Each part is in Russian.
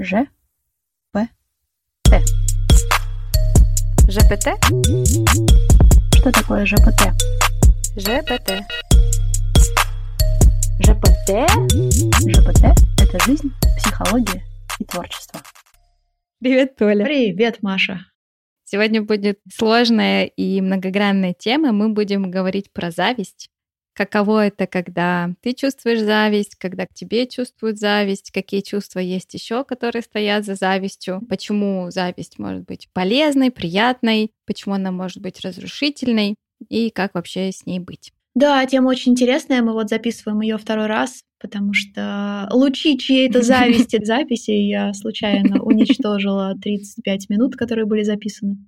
Ж. П. Т. ЖПТ? Что такое ЖПТ? ЖПТ. ЖПТ? ЖПТ – это жизнь, психология и творчество. Привет, Толя. Привет, Маша. Сегодня будет сложная и многогранная тема. Мы будем говорить про зависть. Каково это, когда ты чувствуешь зависть, когда к тебе чувствуют зависть, какие чувства есть еще, которые стоят за завистью, почему зависть может быть полезной, приятной, почему она может быть разрушительной и как вообще с ней быть. Да, тема очень интересная. Мы вот записываем ее второй раз, потому что лучи чьей-то зависти записи я случайно уничтожила 35 минут, которые были записаны.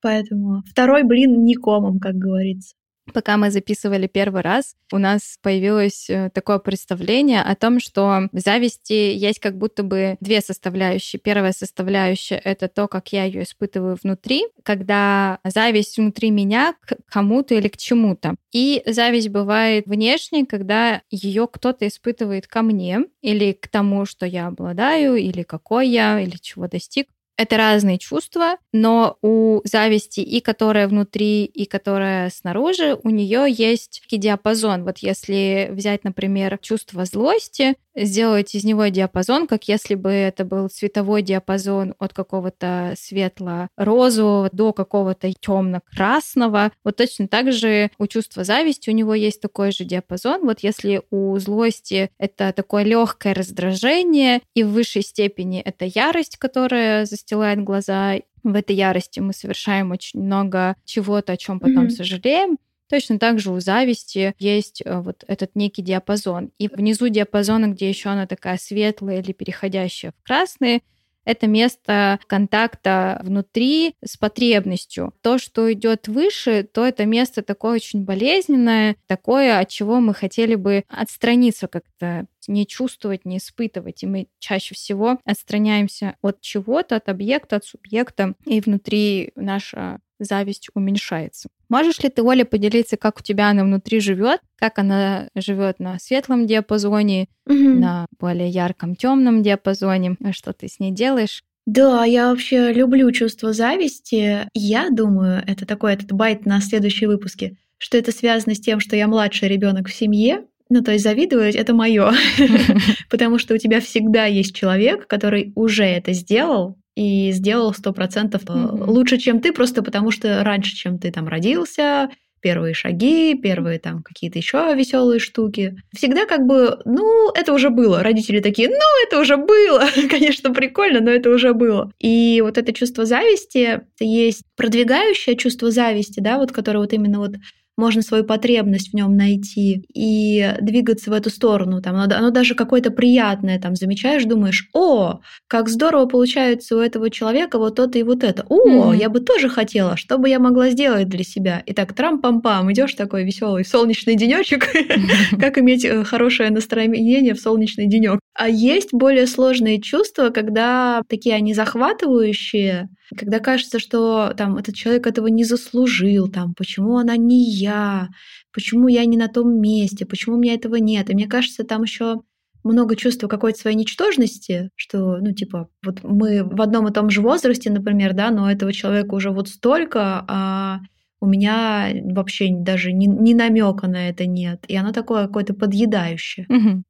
Поэтому второй блин не комом, как говорится. Пока мы записывали первый раз, у нас появилось э, такое представление о том, что в зависти есть как будто бы две составляющие. Первая составляющая — это то, как я ее испытываю внутри, когда зависть внутри меня к кому-то или к чему-то. И зависть бывает внешней, когда ее кто-то испытывает ко мне или к тому, что я обладаю, или какой я, или чего достиг. Это разные чувства, но у зависти и которая внутри, и которая снаружи, у нее есть диапазон. Вот если взять, например, чувство злости, сделать из него диапазон, как если бы это был цветовой диапазон от какого-то светло-розового до какого-то темно-красного. Вот точно так же у чувства зависти у него есть такой же диапазон. Вот если у злости это такое легкое раздражение, и в высшей степени это ярость, которая застилает глаза, в этой ярости мы совершаем очень много чего-то, о чем потом mm-hmm. сожалеем. Точно так же у зависти есть э, вот этот некий диапазон. И внизу диапазона, где еще она такая светлая или переходящая в красный, это место контакта внутри с потребностью. То, что идет выше, то это место такое очень болезненное, такое, от чего мы хотели бы отстраниться как-то, не чувствовать, не испытывать. И мы чаще всего отстраняемся от чего-то, от объекта, от субъекта, и внутри наша зависть уменьшается. Можешь ли ты, Оля, поделиться, как у тебя она внутри живет, как она живет на светлом диапазоне, угу. на более ярком темном диапазоне, что ты с ней делаешь? Да, я вообще люблю чувство зависти. Я думаю, это такой этот байт на следующие выпуске, что это связано с тем, что я младший ребенок в семье, ну, то есть завидовать это мое, потому что у тебя всегда есть человек, который уже это сделал, и сделал сто процентов mm-hmm. лучше, чем ты, просто потому что раньше, чем ты там родился, первые шаги, первые там какие-то еще веселые штуки. Всегда как бы, ну, это уже было. Родители такие, ну, это уже было. Конечно, прикольно, но это уже было. И вот это чувство зависти, есть продвигающее чувство зависти, да, вот которое вот именно вот можно свою потребность в нем найти и двигаться в эту сторону. Там, оно, оно даже какое-то приятное, там, замечаешь, думаешь, о, как здорово получается у этого человека вот то-то и вот это. О, mm-hmm. я бы тоже хотела, что бы я могла сделать для себя. И так трам-пам-пам, идешь такой веселый солнечный денечек, как иметь э, хорошее настроение в солнечный денек. А есть более сложные чувства, когда такие они захватывающие, когда кажется, что там этот человек этого не заслужил, там, почему она не я, почему я не на том месте, почему у меня этого нет. И мне кажется, там еще много чувства какой-то своей ничтожности, что, ну, типа, вот мы в одном и том же возрасте, например, да, но этого человека уже вот столько, а у меня вообще даже ни, ни намека на это нет. И оно такое какое-то подъедающее. Угу.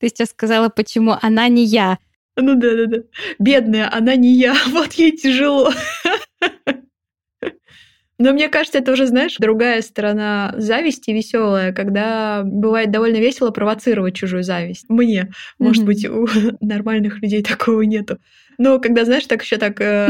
Ты сейчас сказала, почему она не я. Ну да, да, да. Бедная, она не я, вот ей тяжело. Но мне кажется, это уже, знаешь, другая сторона зависти веселая, когда бывает довольно весело провоцировать чужую зависть. Мне, может mm-hmm. быть, у нормальных людей такого нету. Но когда, знаешь, так еще так, э,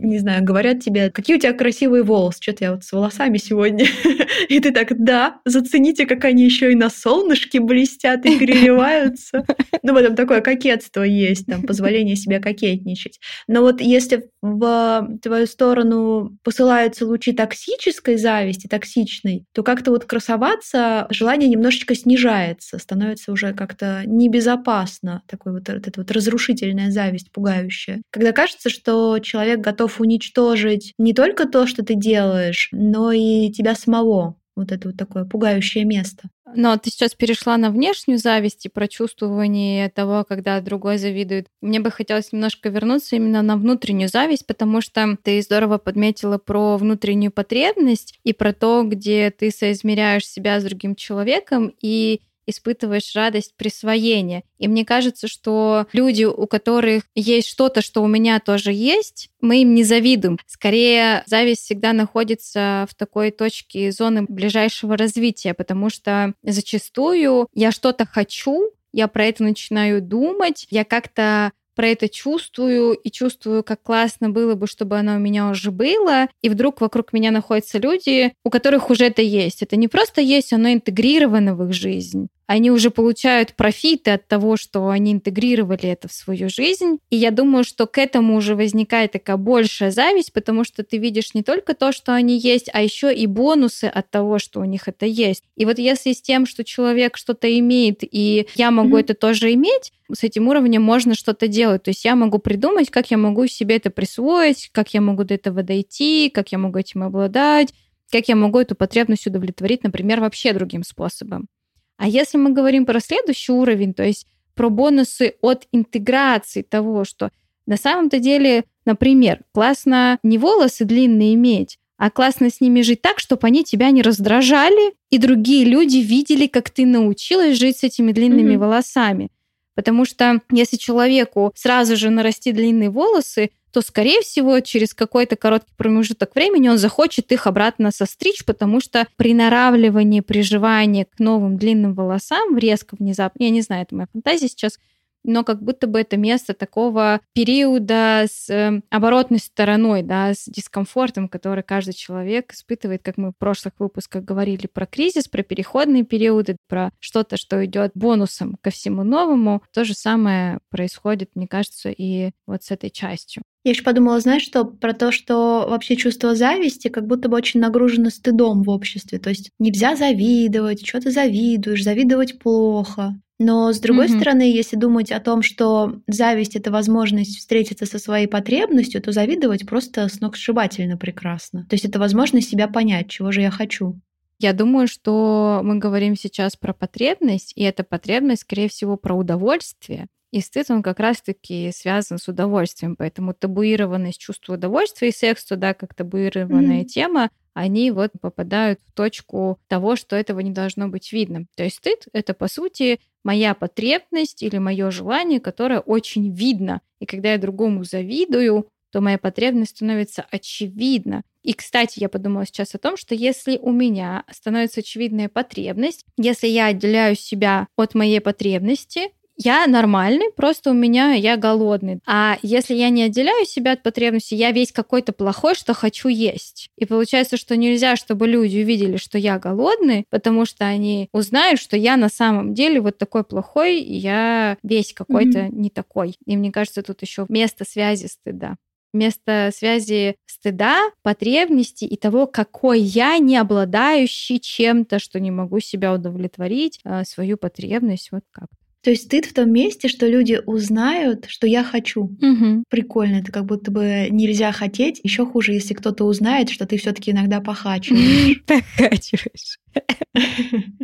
не знаю, говорят тебе, какие у тебя красивые волосы, что-то я вот с волосами сегодня. И ты так, да, зацените, как они еще и на солнышке блестят и переливаются. Ну, в этом такое кокетство есть, там, позволение себе кокетничать. Но вот если в твою сторону посылаются лучи токсической зависти, токсичной, то как-то вот красоваться желание немножечко снижается, становится уже как-то небезопасно, такой вот, вот эта вот разрушительная зависть, пугающая окружающее. Когда кажется, что человек готов уничтожить не только то, что ты делаешь, но и тебя самого вот это вот такое пугающее место. Но ты сейчас перешла на внешнюю зависть и прочувствование того, когда другой завидует. Мне бы хотелось немножко вернуться именно на внутреннюю зависть, потому что ты здорово подметила про внутреннюю потребность и про то, где ты соизмеряешь себя с другим человеком и испытываешь радость присвоения. И мне кажется, что люди, у которых есть что-то, что у меня тоже есть, мы им не завидуем. Скорее, зависть всегда находится в такой точке зоны ближайшего развития, потому что зачастую я что-то хочу, я про это начинаю думать, я как-то про это чувствую и чувствую, как классно было бы, чтобы оно у меня уже было, и вдруг вокруг меня находятся люди, у которых уже это есть. Это не просто есть, оно интегрировано в их жизнь они уже получают профиты от того, что они интегрировали это в свою жизнь. И я думаю, что к этому уже возникает такая большая зависть, потому что ты видишь не только то, что они есть, а еще и бонусы от того, что у них это есть. И вот если с тем, что человек что-то имеет, и я могу mm-hmm. это тоже иметь, с этим уровнем можно что-то делать. То есть я могу придумать, как я могу себе это присвоить, как я могу до этого дойти, как я могу этим обладать, как я могу эту потребность удовлетворить, например, вообще другим способом. А если мы говорим про следующий уровень, то есть про бонусы от интеграции того, что на самом-то деле, например, классно не волосы длинные иметь, а классно с ними жить так, чтобы они тебя не раздражали, и другие люди видели, как ты научилась жить с этими длинными mm-hmm. волосами. Потому что если человеку сразу же нарасти длинные волосы, то, скорее всего, через какой-то короткий промежуток времени он захочет их обратно состричь, потому что приноравливание, приживание к новым длинным волосам резко внезапно, я не знаю, это моя фантазия сейчас, но как будто бы это место такого периода с э, оборотной стороной, да, с дискомфортом, который каждый человек испытывает, как мы в прошлых выпусках говорили про кризис, про переходные периоды, про что-то, что идет бонусом ко всему новому. То же самое происходит, мне кажется, и вот с этой частью. Я еще подумала, знаешь, что про то, что вообще чувство зависти как будто бы очень нагружено стыдом в обществе. То есть нельзя завидовать, что ты завидуешь, завидовать плохо. Но с другой mm-hmm. стороны, если думать о том, что зависть это возможность встретиться со своей потребностью, то завидовать просто сногсшибательно прекрасно. То есть это возможность себя понять, чего же я хочу. Я думаю, что мы говорим сейчас про потребность, и эта потребность, скорее всего, про удовольствие. И стыд, он как раз-таки связан с удовольствием, поэтому табуированность чувства удовольствия и секс туда как табуированная mm-hmm. тема, они вот попадают в точку того, что этого не должно быть видно. То есть стыд — это, по сути, моя потребность или мое желание, которое очень видно. И когда я другому завидую, то моя потребность становится очевидна. И, кстати, я подумала сейчас о том, что если у меня становится очевидная потребность, если я отделяю себя от моей потребности, я нормальный, просто у меня я голодный. А если я не отделяю себя от потребности, я весь какой-то плохой, что хочу есть. И получается, что нельзя, чтобы люди увидели, что я голодный, потому что они узнают, что я на самом деле вот такой плохой, и я весь какой-то mm-hmm. не такой. И мне кажется, тут еще место связи стыда место связи стыда, потребности и того, какой я, не обладающий чем-то, что не могу себя удовлетворить, а, свою потребность, вот как. То есть стыд в том месте, что люди узнают, что я хочу. Угу. Прикольно, это как будто бы нельзя хотеть. Еще хуже, если кто-то узнает, что ты все-таки иногда похачиваешь. Похачиваешь.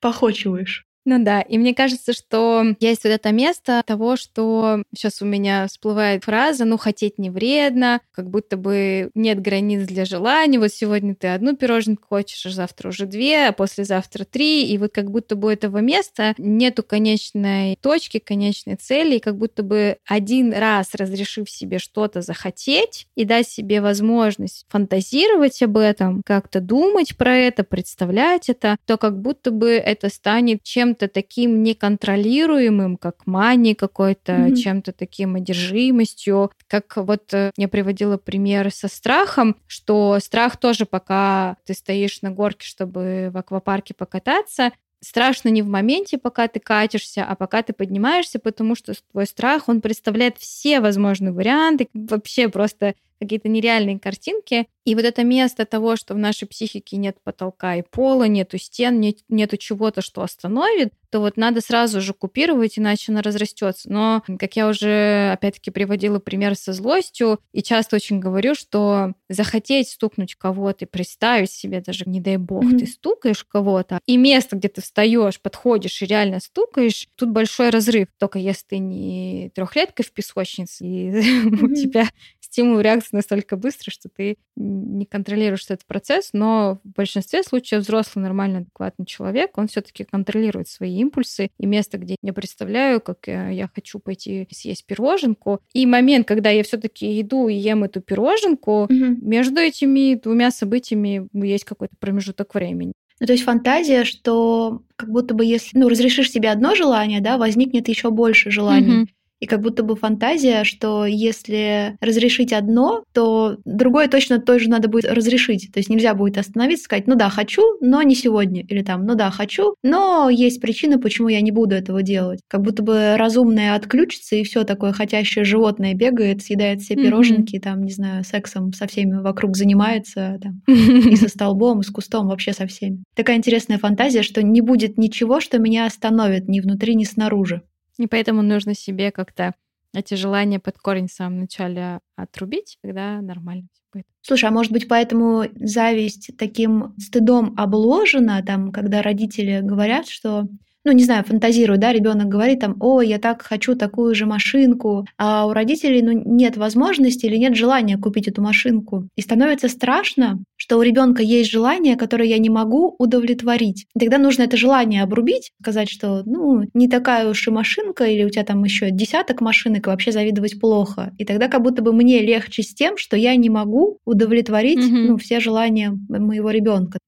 Похочиваешь. Ну да, и мне кажется, что есть вот это место того, что сейчас у меня всплывает фраза «ну, хотеть не вредно», как будто бы нет границ для желаний. Вот сегодня ты одну пироженку хочешь, а завтра уже две, а послезавтра три. И вот как будто бы этого места нету конечной точки, конечной цели, и как будто бы один раз разрешив себе что-то захотеть и дать себе возможность фантазировать об этом, как-то думать про это, представлять это, то как будто бы это станет чем-то чем-то таким неконтролируемым, как мани какой-то, mm-hmm. чем-то таким одержимостью. Как вот э, я приводила пример со страхом, что страх тоже, пока ты стоишь на горке, чтобы в аквапарке покататься, страшно не в моменте, пока ты катишься, а пока ты поднимаешься, потому что твой страх, он представляет все возможные варианты, вообще просто какие-то нереальные картинки. И вот это место того, что в нашей психике нет потолка и пола, нету стен, нет, нету чего-то, что остановит, то вот надо сразу же купировать, иначе она разрастется. Но, как я уже, опять-таки, приводила пример со злостью, и часто очень говорю, что захотеть стукнуть кого-то и представить себе даже, не дай бог, mm-hmm. ты стукаешь кого-то, и место, где ты встаешь, подходишь и реально стукаешь, тут большой разрыв. Только если ты не трехлетка в песочнице, и у тебя стимул реакции настолько быстрый, что ты не контролируешь этот процесс, но в большинстве случаев взрослый, нормальный, адекватный человек, он все-таки контролирует свои импульсы и место, где я представляю, как э, я хочу пойти съесть пироженку. И момент, когда я все-таки иду и ем эту пироженку, угу. между этими двумя событиями есть какой-то промежуток времени. Ну, то есть фантазия, что как будто бы если, ну, разрешишь себе одно желание, да, возникнет еще больше желаний. Угу. И как будто бы фантазия, что если разрешить одно, то другое точно тоже надо будет разрешить. То есть нельзя будет остановиться, сказать, ну да, хочу, но не сегодня. Или там, ну да, хочу, но есть причины, почему я не буду этого делать. Как будто бы разумное отключится, и все такое хотящее животное бегает, съедает все пироженки, mm-hmm. там, не знаю, сексом со всеми вокруг занимается, там, и со столбом, и с кустом, вообще со всеми. Такая интересная фантазия, что не будет ничего, что меня остановит ни внутри, ни снаружи. И поэтому нужно себе как-то эти желания под корень в самом начале отрубить, тогда нормально все будет. Слушай, а может быть, поэтому зависть таким стыдом обложена, там, когда родители говорят, что ну, не знаю, фантазирую, да, ребенок говорит там, о, я так хочу такую же машинку, а у родителей, ну, нет возможности или нет желания купить эту машинку. И становится страшно, что у ребенка есть желание, которое я не могу удовлетворить. И тогда нужно это желание обрубить, сказать, что, ну, не такая уж и машинка, или у тебя там еще десяток машинок, и вообще завидовать плохо. И тогда как будто бы мне легче с тем, что я не могу удовлетворить, mm-hmm. ну, все желания моего ребенка.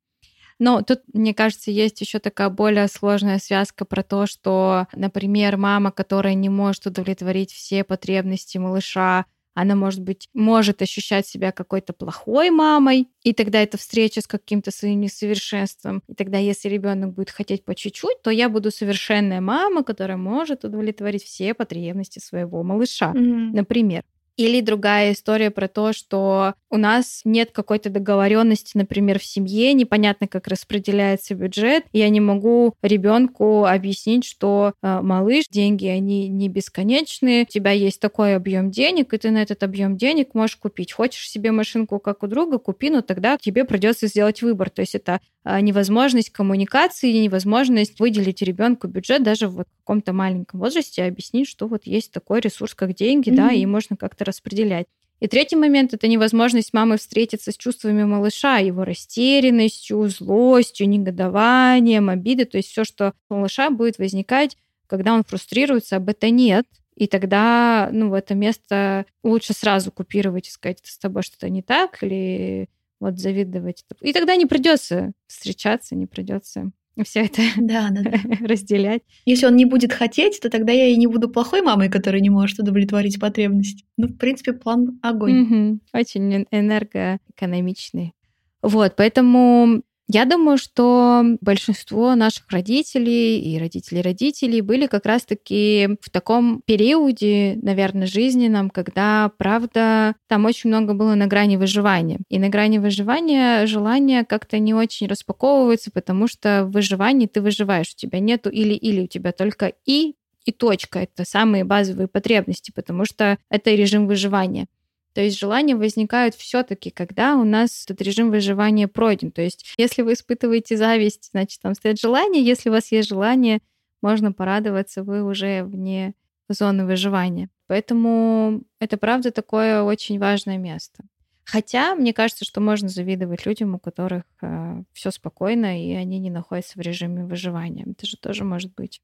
Но тут, мне кажется, есть еще такая более сложная связка про то, что, например, мама, которая не может удовлетворить все потребности малыша, она, может быть, может ощущать себя какой-то плохой мамой, и тогда это встреча с каким-то своим несовершенством. И тогда, если ребенок будет хотеть по чуть-чуть, то я буду совершенная мама, которая может удовлетворить все потребности своего малыша, mm-hmm. например. Или другая история про то, что у нас нет какой-то договоренности, например, в семье, непонятно, как распределяется бюджет, я не могу ребенку объяснить, что э, малыш, деньги, они не бесконечные, у тебя есть такой объем денег, и ты на этот объем денег можешь купить. Хочешь себе машинку, как у друга, купи, но тогда тебе придется сделать выбор. То есть это э, невозможность коммуникации, невозможность выделить ребенку бюджет даже вот каком-то маленьком возрасте, объяснить, что вот есть такой ресурс, как деньги, mm-hmm. да, и можно как-то распределять. И третий момент — это невозможность мамы встретиться с чувствами малыша, его растерянностью, злостью, негодованием, обидой. То есть все, что у малыша будет возникать, когда он фрустрируется, об это нет. И тогда, ну, в это место лучше сразу купировать и сказать, с тобой что-то не так, или вот завидовать. И тогда не придется встречаться, не придется все это да, да, да. разделять. Если он не будет хотеть, то тогда я и не буду плохой мамой, которая не может удовлетворить потребность. Ну, в принципе, план огонь. Угу. Очень энергоэкономичный. Вот, поэтому я думаю, что большинство наших родителей и родителей родителей были как раз-таки в таком периоде, наверное, жизненном, когда, правда, там очень много было на грани выживания. И на грани выживания желание как-то не очень распаковывается, потому что в выживании ты выживаешь, у тебя нету или-или, у тебя только и и точка. Это самые базовые потребности, потому что это режим выживания. То есть желания возникают все-таки, когда у нас этот режим выживания пройден. То есть если вы испытываете зависть, значит, там стоит желание. Если у вас есть желание, можно порадоваться, вы уже вне зоны выживания. Поэтому это правда такое очень важное место. Хотя мне кажется, что можно завидовать людям, у которых э, все спокойно, и они не находятся в режиме выживания. Это же тоже может быть.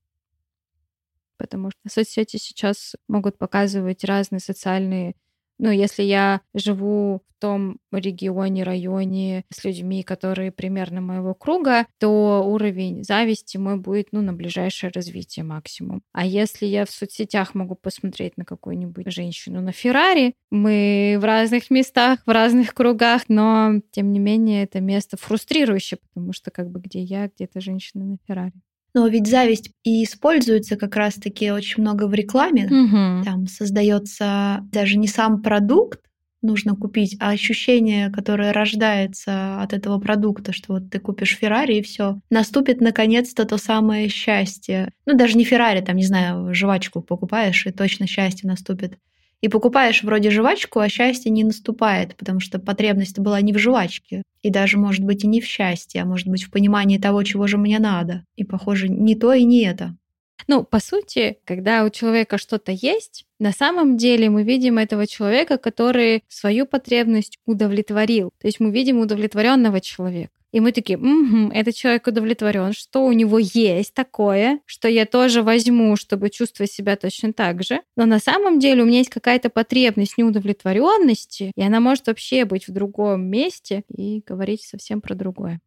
Потому что соцсети сейчас могут показывать разные социальные ну, если я живу в том регионе, районе с людьми, которые примерно моего круга, то уровень зависти мой будет, ну, на ближайшее развитие максимум. А если я в соцсетях могу посмотреть на какую-нибудь женщину на Феррари, мы в разных местах, в разных кругах, но, тем не менее, это место фрустрирующее, потому что как бы где я, где-то женщина на Феррари. Но ведь зависть и используется как раз-таки очень много в рекламе. Угу. Там создается даже не сам продукт, нужно купить, а ощущение, которое рождается от этого продукта, что вот ты купишь Феррари и все, наступит наконец-то то самое счастье. Ну, даже не Феррари, там, не знаю, жвачку покупаешь, и точно счастье наступит. И покупаешь вроде жвачку, а счастье не наступает, потому что потребность была не в жвачке. И даже, может быть, и не в счастье, а может быть, в понимании того, чего же мне надо. И, похоже, не то и не это. Ну, по сути, когда у человека что-то есть, на самом деле мы видим этого человека, который свою потребность удовлетворил. То есть мы видим удовлетворенного человека. И мы такие, угу, этот человек удовлетворен, что у него есть такое, что я тоже возьму, чтобы чувствовать себя точно так же. Но на самом деле у меня есть какая-то потребность неудовлетворенности, и она может вообще быть в другом месте и говорить совсем про другое.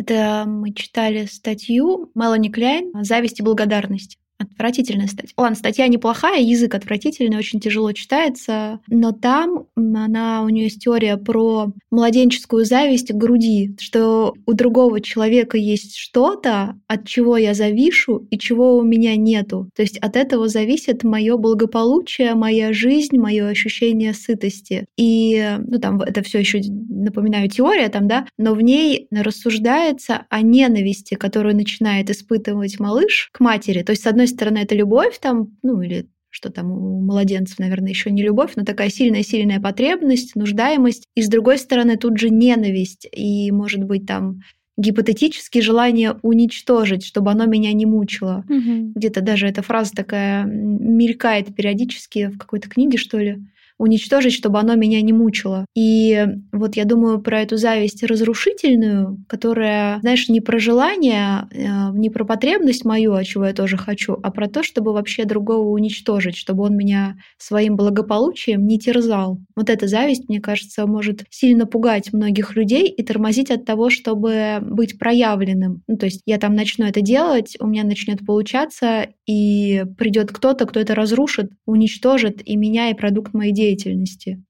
Это мы читали статью Мелани Кляйн «Зависть и благодарность». Отвратительная статья. Ладно, статья неплохая, язык отвратительный, очень тяжело читается, но там она, у нее есть теория про младенческую зависть к груди, что у другого человека есть что-то, от чего я завишу и чего у меня нету. То есть от этого зависит мое благополучие, моя жизнь, мое ощущение сытости. И, ну там, это все еще, напоминаю, теория там, да, но в ней рассуждается о ненависти, которую начинает испытывать малыш к матери. То есть, с одной стороны, это любовь там, ну или что там у младенцев, наверное, еще не любовь, но такая сильная-сильная потребность, нуждаемость. И с другой стороны, тут же ненависть и, может быть, там гипотетически желание уничтожить, чтобы оно меня не мучило. Угу. Где-то даже эта фраза такая мелькает периодически в какой-то книге, что ли уничтожить, чтобы оно меня не мучило. И вот я думаю про эту зависть разрушительную, которая, знаешь, не про желание, э, не про потребность мою, а чего я тоже хочу, а про то, чтобы вообще другого уничтожить, чтобы он меня своим благополучием не терзал. Вот эта зависть, мне кажется, может сильно пугать многих людей и тормозить от того, чтобы быть проявленным. Ну, то есть я там начну это делать, у меня начнет получаться, и придет кто-то, кто это разрушит, уничтожит и меня, и продукт моей деятельности деятельности.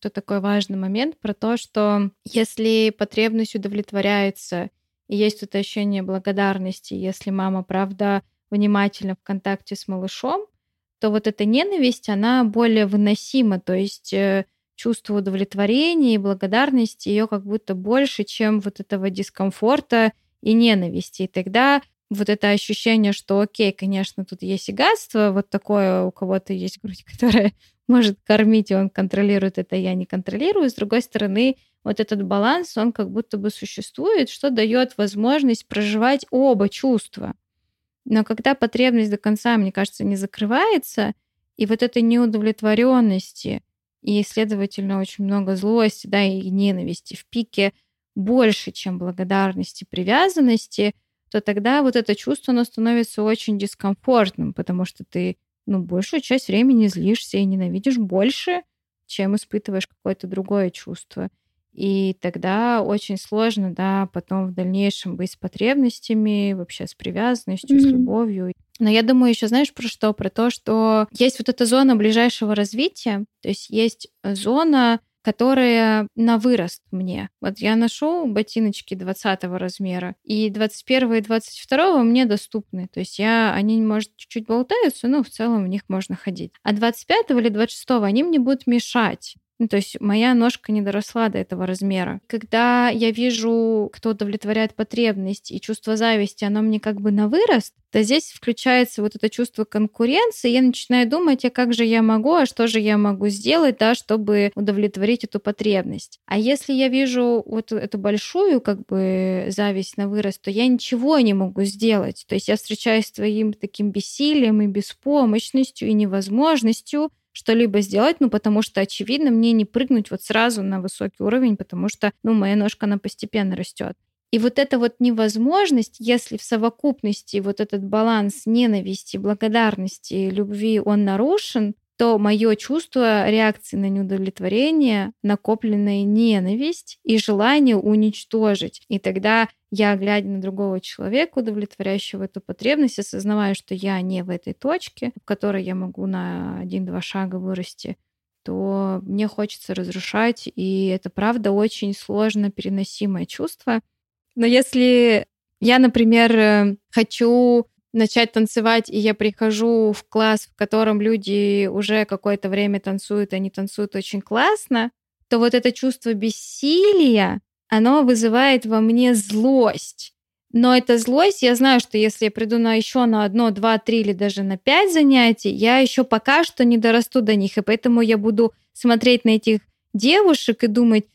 Это такой важный момент про то, что если потребность удовлетворяется, и есть это ощущение благодарности, если мама, правда, внимательно в контакте с малышом, то вот эта ненависть, она более выносима, то есть э, чувство удовлетворения и благодарности ее как будто больше, чем вот этого дискомфорта и ненависти. И тогда вот это ощущение, что окей, конечно, тут есть и гадство, вот такое у кого-то есть грудь, которая может кормить, и он контролирует это, я не контролирую. С другой стороны, вот этот баланс, он как будто бы существует, что дает возможность проживать оба чувства. Но когда потребность до конца, мне кажется, не закрывается, и вот этой неудовлетворенности, и, следовательно, очень много злости, да, и ненависти в пике больше, чем благодарности, привязанности, то тогда вот это чувство, оно становится очень дискомфортным, потому что ты ну, большую часть времени злишься и ненавидишь больше, чем испытываешь какое-то другое чувство. И тогда очень сложно, да, потом в дальнейшем быть с потребностями, вообще с привязанностью, mm-hmm. с любовью. Но я думаю еще, знаешь, про что? Про то, что есть вот эта зона ближайшего развития, то есть есть зона которые на вырост мне. Вот я ношу ботиночки 20 размера, и 21 и 22 мне доступны. То есть я, они, может, чуть-чуть болтаются, но в целом в них можно ходить. А 25 или 26 они мне будут мешать. Ну, то есть моя ножка не доросла до этого размера. Когда я вижу, кто удовлетворяет потребность и чувство зависти, оно мне как бы на вырост, то здесь включается вот это чувство конкуренции, я начинаю думать, а как же я могу, а что же я могу сделать, да, чтобы удовлетворить эту потребность. А если я вижу вот эту большую как бы зависть на вырост, то я ничего не могу сделать. То есть я встречаюсь с твоим таким бессилием и беспомощностью и невозможностью что-либо сделать, ну, потому что, очевидно, мне не прыгнуть вот сразу на высокий уровень, потому что, ну, моя ножка, она постепенно растет. И вот эта вот невозможность, если в совокупности вот этот баланс ненависти, благодарности, любви, он нарушен, то мое чувство реакции на неудовлетворение, накопленная ненависть и желание уничтожить. И тогда я, глядя на другого человека, удовлетворяющего эту потребность, осознавая, что я не в этой точке, в которой я могу на один-два шага вырасти, то мне хочется разрушать, и это, правда, очень сложно переносимое чувство. Но если я, например, хочу начать танцевать, и я прихожу в класс, в котором люди уже какое-то время танцуют, они танцуют очень классно, то вот это чувство бессилия, оно вызывает во мне злость. Но эта злость, я знаю, что если я приду на еще на одно, два, три или даже на пять занятий, я еще пока что не дорасту до них, и поэтому я буду смотреть на этих девушек и думать,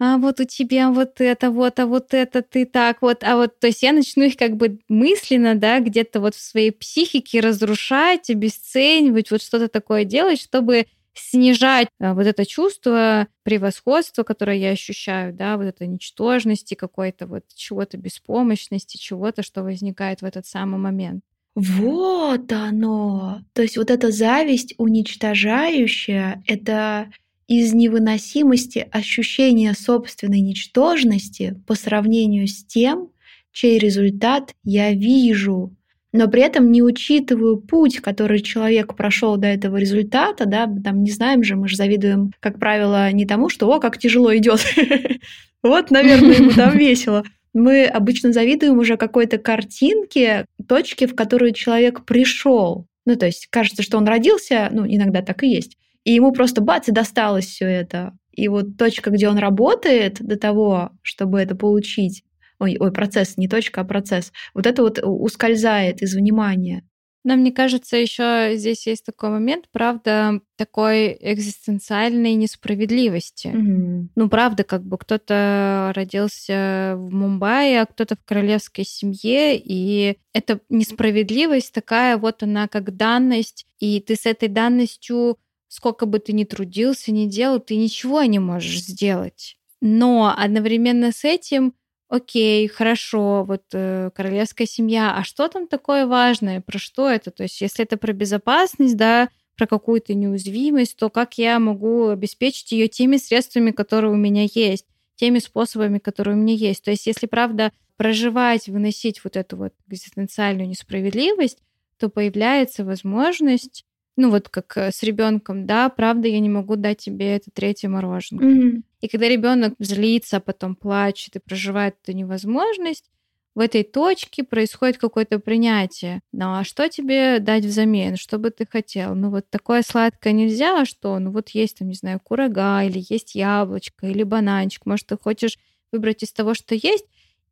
а вот у тебя вот это вот, а вот это ты так вот, а вот, то есть я начну их как бы мысленно, да, где-то вот в своей психике разрушать, обесценивать, вот что-то такое делать, чтобы снижать а, вот это чувство превосходства, которое я ощущаю, да, вот это ничтожности какой-то, вот чего-то беспомощности, чего-то, что возникает в этот самый момент. Вот оно. То есть вот эта зависть уничтожающая, это из невыносимости ощущения собственной ничтожности по сравнению с тем, чей результат я вижу, но при этом не учитываю путь, который человек прошел до этого результата, да, там не знаем же, мы же завидуем, как правило, не тому, что «О, как тяжело идет, вот, наверное, ему там весело». Мы обычно завидуем уже какой-то картинке, точке, в которую человек пришел. Ну, то есть кажется, что он родился, ну, иногда так и есть, и ему просто бац, и досталось все это. И вот точка, где он работает до того, чтобы это получить, ой, ой, процесс, не точка, а процесс, вот это вот ускользает из внимания. Но мне кажется, еще здесь есть такой момент, правда, такой экзистенциальной несправедливости. Угу. Ну, правда, как бы кто-то родился в Мумбаи, а кто-то в королевской семье, и эта несправедливость такая вот она как данность, и ты с этой данностью сколько бы ты ни трудился, ни делал, ты ничего не можешь сделать. Но одновременно с этим, окей, хорошо, вот э, королевская семья, а что там такое важное, про что это? То есть, если это про безопасность, да, про какую-то неуязвимость, то как я могу обеспечить ее теми средствами, которые у меня есть, теми способами, которые у меня есть. То есть, если правда проживать, выносить вот эту вот экзистенциальную несправедливость, то появляется возможность ну вот как э, с ребенком, да, правда, я не могу дать тебе это третье мороженое. Mm-hmm. И когда ребенок злится, а потом плачет и проживает эту невозможность, в этой точке происходит какое-то принятие. Ну а что тебе дать взамен? Что бы ты хотел? Ну вот такое сладкое нельзя, а что? Ну вот есть там, не знаю, курага, или есть яблочко, или бананчик. Может, ты хочешь выбрать из того, что есть.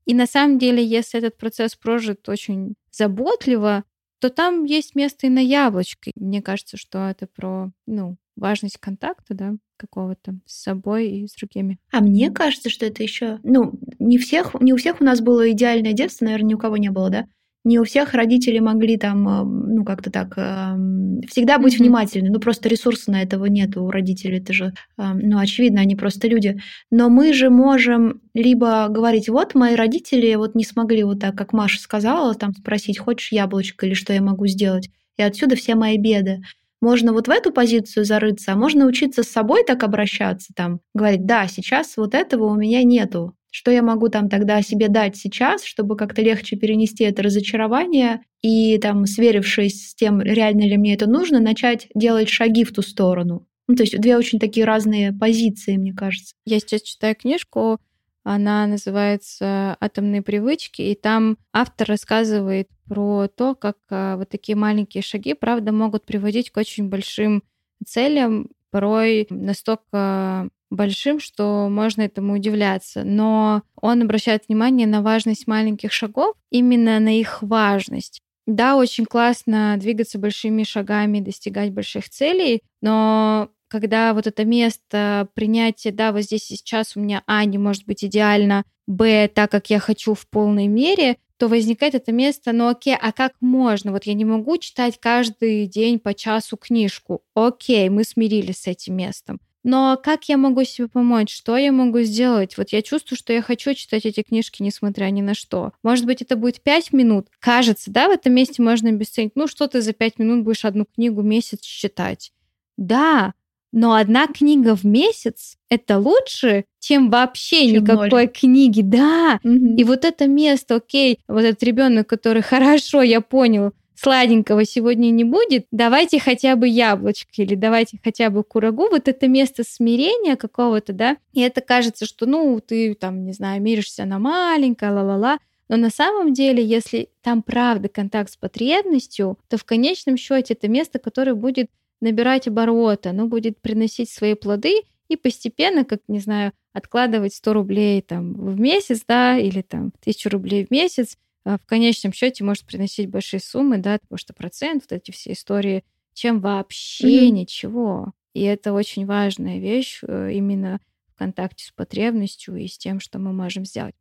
И на самом деле, если этот процесс прожит очень заботливо, то там есть место и на яблочко. Мне кажется, что это про, ну, важность контакта, да, какого-то с собой и с другими. А мне кажется, что это еще, ну, не всех, не у всех у нас было идеальное детство, наверное, ни у кого не было, да не у всех родители могли там, э, ну, как-то так, эм, всегда быть mm-hmm. внимательны. Ну, просто ресурса на этого нет у родителей. Это же, эм, ну, очевидно, они просто люди. Но мы же можем либо говорить, вот мои родители вот не смогли вот так, как Маша сказала, там спросить, хочешь яблочко или что я могу сделать. И отсюда все мои беды. Можно вот в эту позицию зарыться, а можно учиться с собой так обращаться, там, говорить, да, сейчас вот этого у меня нету, что я могу там тогда себе дать сейчас, чтобы как-то легче перенести это разочарование и там, сверившись с тем, реально ли мне это нужно, начать делать шаги в ту сторону. Ну, то есть две очень такие разные позиции, мне кажется. Я сейчас читаю книжку, она называется «Атомные привычки», и там автор рассказывает про то, как а, вот такие маленькие шаги, правда, могут приводить к очень большим целям, порой настолько большим, что можно этому удивляться. Но он обращает внимание на важность маленьких шагов, именно на их важность. Да, очень классно двигаться большими шагами, достигать больших целей, но когда вот это место принятия, да, вот здесь и сейчас у меня А не может быть идеально, Б так, как я хочу в полной мере, то возникает это место, ну окей, а как можно? Вот я не могу читать каждый день по часу книжку. Окей, мы смирились с этим местом. Но как я могу себе помочь? Что я могу сделать? Вот я чувствую, что я хочу читать эти книжки, несмотря ни на что. Может быть, это будет пять минут. Кажется, да, в этом месте можно обесценить. Ну, что ты за пять минут будешь одну книгу месяц читать? Да, но одна книга в месяц это лучше, чем вообще чем никакой ноль. книги. Да. Угу. И вот это место, окей, вот этот ребенок, который хорошо, я понял, сладенького сегодня не будет, давайте хотя бы яблочко или давайте хотя бы курагу, вот это место смирения какого-то, да, и это кажется, что, ну, ты там, не знаю, миришься на маленькая, ла-ла-ла, но на самом деле, если там правда контакт с потребностью, то в конечном счете это место, которое будет набирать обороты, оно будет приносить свои плоды, и постепенно, как, не знаю, откладывать 100 рублей там в месяц, да, или там 1000 рублей в месяц, в конечном счете может приносить большие суммы, да, потому что процент, вот эти все истории, чем вообще mm-hmm. ничего. И это очень важная вещь э, именно в контакте с потребностью и с тем, что мы можем сделать.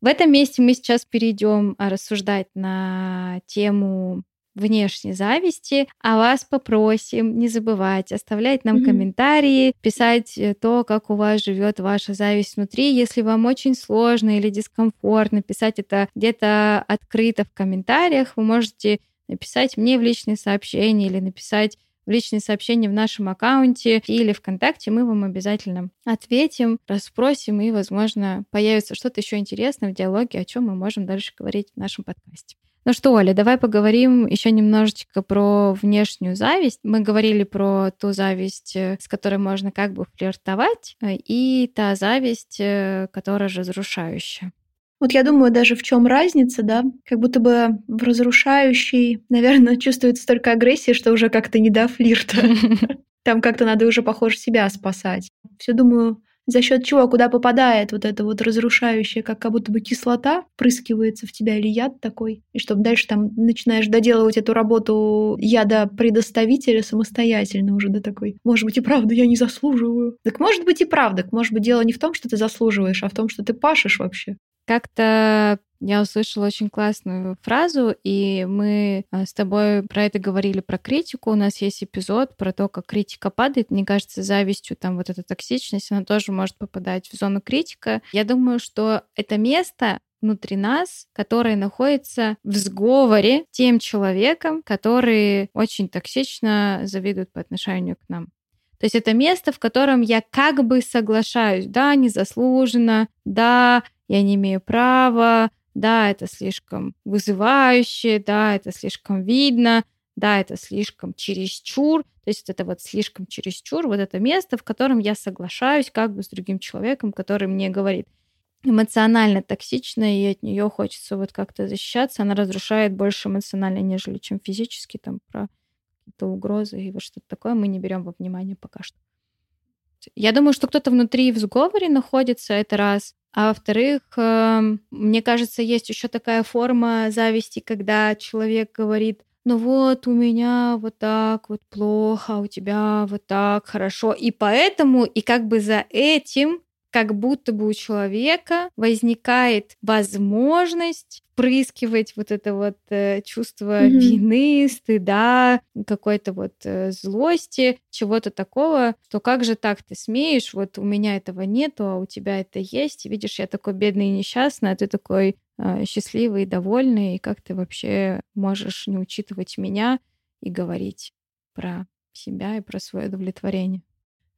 В этом месте мы сейчас перейдем а, рассуждать на тему внешней зависти, а вас попросим не забывать оставлять нам mm-hmm. комментарии, писать э, то, как у вас живет ваша зависть внутри. Если вам очень сложно или дискомфортно писать это где-то открыто в комментариях, вы можете написать мне в личные сообщения или написать в личные сообщения в нашем аккаунте или ВКонтакте, мы вам обязательно ответим, расспросим, и, возможно, появится что-то еще интересное в диалоге, о чем мы можем дальше говорить в нашем подкасте. Ну что, Оля, давай поговорим еще немножечко про внешнюю зависть. Мы говорили про ту зависть, э, с которой можно как бы флиртовать, э, и та зависть, э, которая разрушающая. Вот я думаю, даже в чем разница, да, как будто бы в разрушающей, наверное, чувствуется столько агрессии, что уже как-то не до флирта. Там как-то надо уже, похоже, себя спасать. Все думаю, за счет чего, куда попадает вот это вот разрушающее, как, как будто бы кислота впрыскивается в тебя или яд такой, и чтобы дальше там начинаешь доделывать эту работу яда предоставителя самостоятельно уже до такой, может быть и правда я не заслуживаю. Так может быть и правда, может быть дело не в том, что ты заслуживаешь, а в том, что ты пашешь вообще. Как-то я услышала очень классную фразу, и мы а, с тобой про это говорили, про критику. У нас есть эпизод про то, как критика падает. Мне кажется, завистью там вот эта токсичность, она тоже может попадать в зону критика. Я думаю, что это место, внутри нас, которое находится в сговоре тем человеком, который очень токсично завидует по отношению к нам. То есть это место, в котором я как бы соглашаюсь, да, незаслуженно, да, я не имею права, да, это слишком вызывающе, да, это слишком видно, да, это слишком чересчур, то есть это вот слишком чересчур, вот это место, в котором я соглашаюсь как бы с другим человеком, который мне говорит. Эмоционально токсично, и от нее хочется вот как-то защищаться, она разрушает больше эмоционально, нежели чем физически, там про какие-то угрозы и вот что-то такое. Мы не берем во внимание пока что. Я думаю, что кто-то внутри в сговоре находится, это раз. А во-вторых, эм, мне кажется, есть еще такая форма зависти, когда человек говорит, ну вот у меня вот так вот плохо, а у тебя вот так хорошо. И поэтому, и как бы за этим как будто бы у человека возникает возможность впрыскивать вот это вот э, чувство mm-hmm. вины, стыда, какой-то вот э, злости, чего-то такого, что как же так ты смеешь, вот у меня этого нету, а у тебя это есть, и видишь, я такой бедный и несчастный, а ты такой э, счастливый и довольный, и как ты вообще можешь не учитывать меня и говорить про себя и про свое удовлетворение.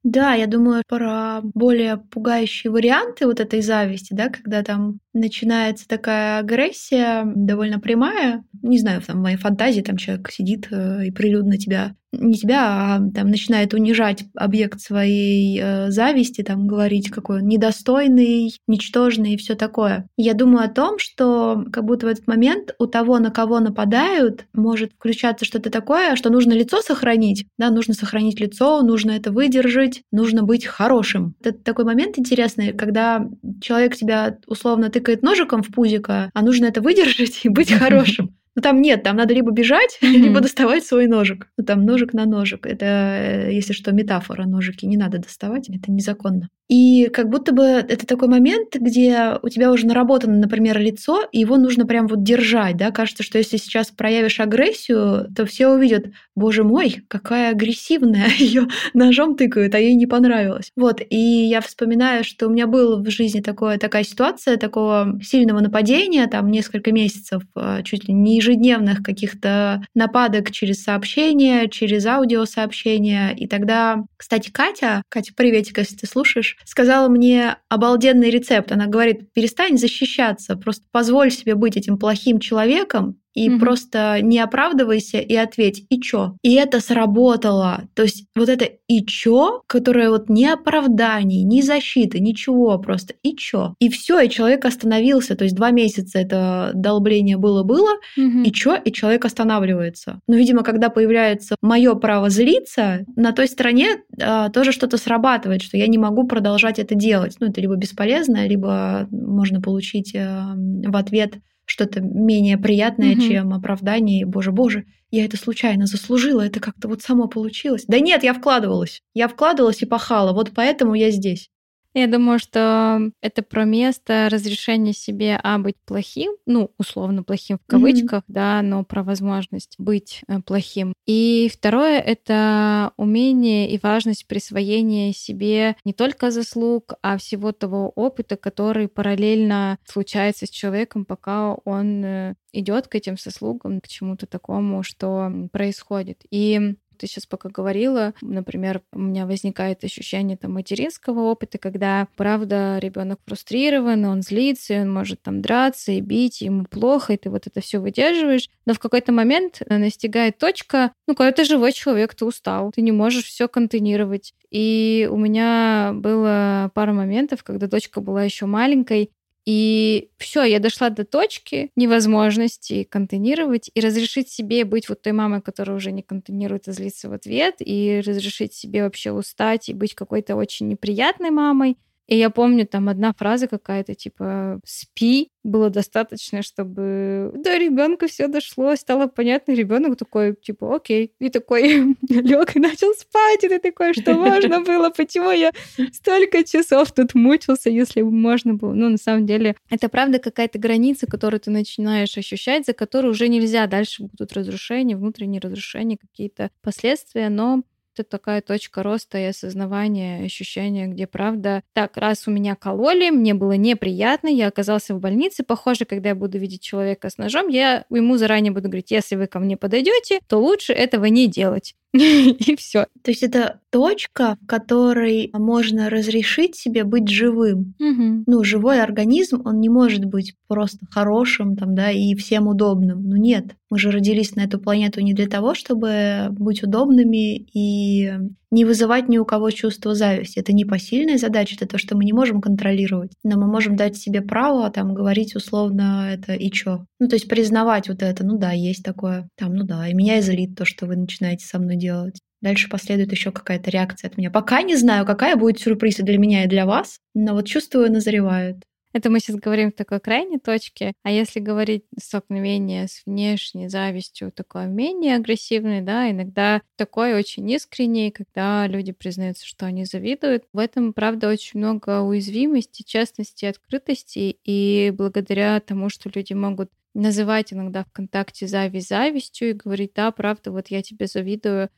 Да, я думаю про более пугающие варианты вот этой зависти, да, когда там начинается такая агрессия довольно прямая. Не знаю, там в моей фантазии там человек сидит э, и прилюдно тебя не тебя, а там начинает унижать объект своей э, зависти, там говорить, какой он недостойный, ничтожный и все такое. Я думаю о том, что как будто в этот момент у того, на кого нападают, может включаться что-то такое, что нужно лицо сохранить, да, нужно сохранить лицо, нужно это выдержать, нужно быть хорошим. Это такой момент интересный, когда человек тебя условно тыкает ножиком в пузико, а нужно это выдержать и быть хорошим. Ну там нет, там надо либо бежать, mm-hmm. либо доставать свой ножик. Ну там ножик на ножик. Это, э, если что, метафора ножики. Не надо доставать, это незаконно. И как будто бы это такой момент, где у тебя уже наработано, например, лицо, и его нужно прям вот держать, да, кажется, что если сейчас проявишь агрессию, то все увидят, боже мой, какая агрессивная, ее ножом тыкают, а ей не понравилось. Вот, и я вспоминаю, что у меня была в жизни такое, такая ситуация, такого сильного нападения, там несколько месяцев, а, чуть ли не ежедневных каких-то нападок через сообщения, через аудиосообщения, и тогда, кстати, Катя, Катя, приветик, если ты слушаешь, сказала мне обалденный рецепт. Она говорит, перестань защищаться, просто позволь себе быть этим плохим человеком и угу. просто не оправдывайся и ответь, и чё? И это сработало. То есть вот это и чё, которое вот ни оправданий, ни защиты, ничего, просто и чё. И все, и человек остановился. То есть два месяца это долбление было-было, угу. и чё, и человек останавливается. Но, видимо, когда появляется мое право злиться, на той стороне а, тоже что-то срабатывает, что я не могу продолжать это делать. Ну, это либо бесполезно, либо можно получить а, в ответ что-то менее приятное, угу. чем оправдание. Боже, боже, я это случайно заслужила, это как-то вот само получилось. Да нет, я вкладывалась. Я вкладывалась и пахала, вот поэтому я здесь. Я думаю, что это про место разрешения себе, а, быть плохим, ну, условно плохим в кавычках, mm-hmm. да, но про возможность быть э, плохим. И второе — это умение и важность присвоения себе не только заслуг, а всего того опыта, который параллельно случается с человеком, пока он э, идет к этим заслугам, к чему-то такому, что происходит. И ты сейчас пока говорила, например, у меня возникает ощущение там материнского опыта, когда, правда, ребенок фрустрирован, он злится, он может там драться и бить, ему плохо, и ты вот это все выдерживаешь, но в какой-то момент настигает точка, ну, когда ты живой человек, ты устал, ты не можешь все контейнировать. И у меня было пара моментов, когда дочка была еще маленькой, и все, я дошла до точки невозможности контейнировать и разрешить себе быть вот той мамой, которая уже не контейнирует и злится в ответ, и разрешить себе вообще устать и быть какой-то очень неприятной мамой, и я помню, там одна фраза какая-то, типа «спи», было достаточно, чтобы до ребенка все дошло, стало понятно, ребенок такой, типа, окей, и такой лег и начал спать, и ты такой, что можно было, почему я столько часов тут мучился, если бы можно было. Ну, на самом деле, это правда какая-то граница, которую ты начинаешь ощущать, за которую уже нельзя, дальше будут разрушения, внутренние разрушения, какие-то последствия, но это такая точка роста и осознавания, ощущения, где правда, так, раз у меня кололи, мне было неприятно, я оказался в больнице, похоже, когда я буду видеть человека с ножом, я ему заранее буду говорить, если вы ко мне подойдете, то лучше этого не делать. И все. То есть это точка, в которой можно разрешить себе быть живым. Угу. Ну, живой организм, он не может быть просто хорошим там, да, и всем удобным. Ну нет, мы же родились на эту планету не для того, чтобы быть удобными и не вызывать ни у кого чувство зависти. Это не посильная задача, это то, что мы не можем контролировать. Но мы можем дать себе право там говорить условно это и чё. Ну, то есть признавать вот это, ну да, есть такое. Там, ну да, и меня изолит то, что вы начинаете со мной делать. Дальше последует еще какая-то реакция от меня. Пока не знаю, какая будет сюрприз для меня, и для вас, но вот чувствую, назревает. Это мы сейчас говорим в такой крайней точке. А если говорить столкновение с внешней завистью, такое менее агрессивное, да, иногда такой очень искренний, когда люди признаются, что они завидуют. В этом, правда, очень много уязвимости, честности, открытости. И благодаря тому, что люди могут называть иногда ВКонтакте зависть завистью и говорить, да, правда, вот я тебе завидую,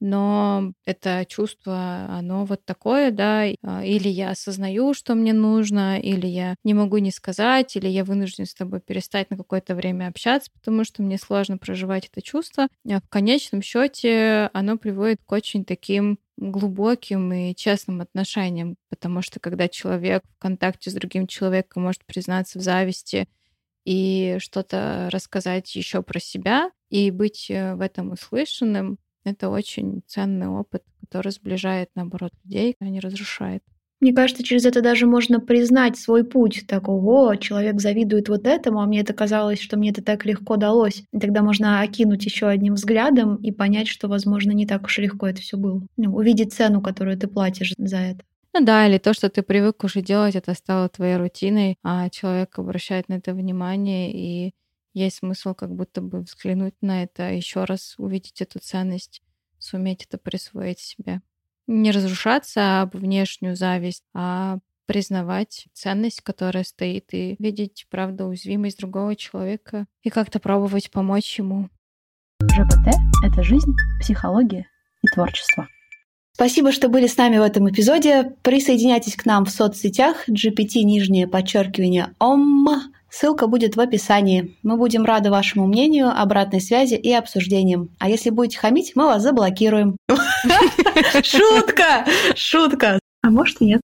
но это чувство, оно вот такое, да, а, или я осознаю, что мне нужно, или я не могу не сказать, или я вынужден с тобой перестать на какое-то время общаться, потому что мне сложно проживать это чувство. А в конечном счете оно приводит к очень таким глубоким и честным отношениям, потому что когда человек в контакте с другим человеком может признаться в зависти и что-то рассказать еще про себя и быть э, в этом услышанным, это очень ценный опыт, который сближает, наоборот, людей, а не разрушает. Мне кажется, через это даже можно признать свой путь. Так, ого, человек завидует вот этому, а мне это казалось, что мне это так легко далось. И тогда можно окинуть еще одним взглядом и понять, что, возможно, не так уж легко это все было. Ну, увидеть цену, которую ты платишь за это. Ну да, или то, что ты привык уже делать, это стало твоей рутиной, а человек обращает на это внимание, и есть смысл как будто бы взглянуть на это, еще раз увидеть эту ценность, суметь это присвоить себе. Не разрушаться об внешнюю зависть, а признавать ценность, которая стоит, и видеть, правда, уязвимость другого человека и как-то пробовать помочь ему. ЖПТ — это жизнь, психология и творчество. Спасибо, что были с нами в этом эпизоде. Присоединяйтесь к нам в соцсетях GPT нижнее подчеркивание ОМ Ссылка будет в описании. Мы будем рады вашему мнению, обратной связи и обсуждениям. А если будете хамить, мы вас заблокируем. Шутка! Шутка! А может и нет.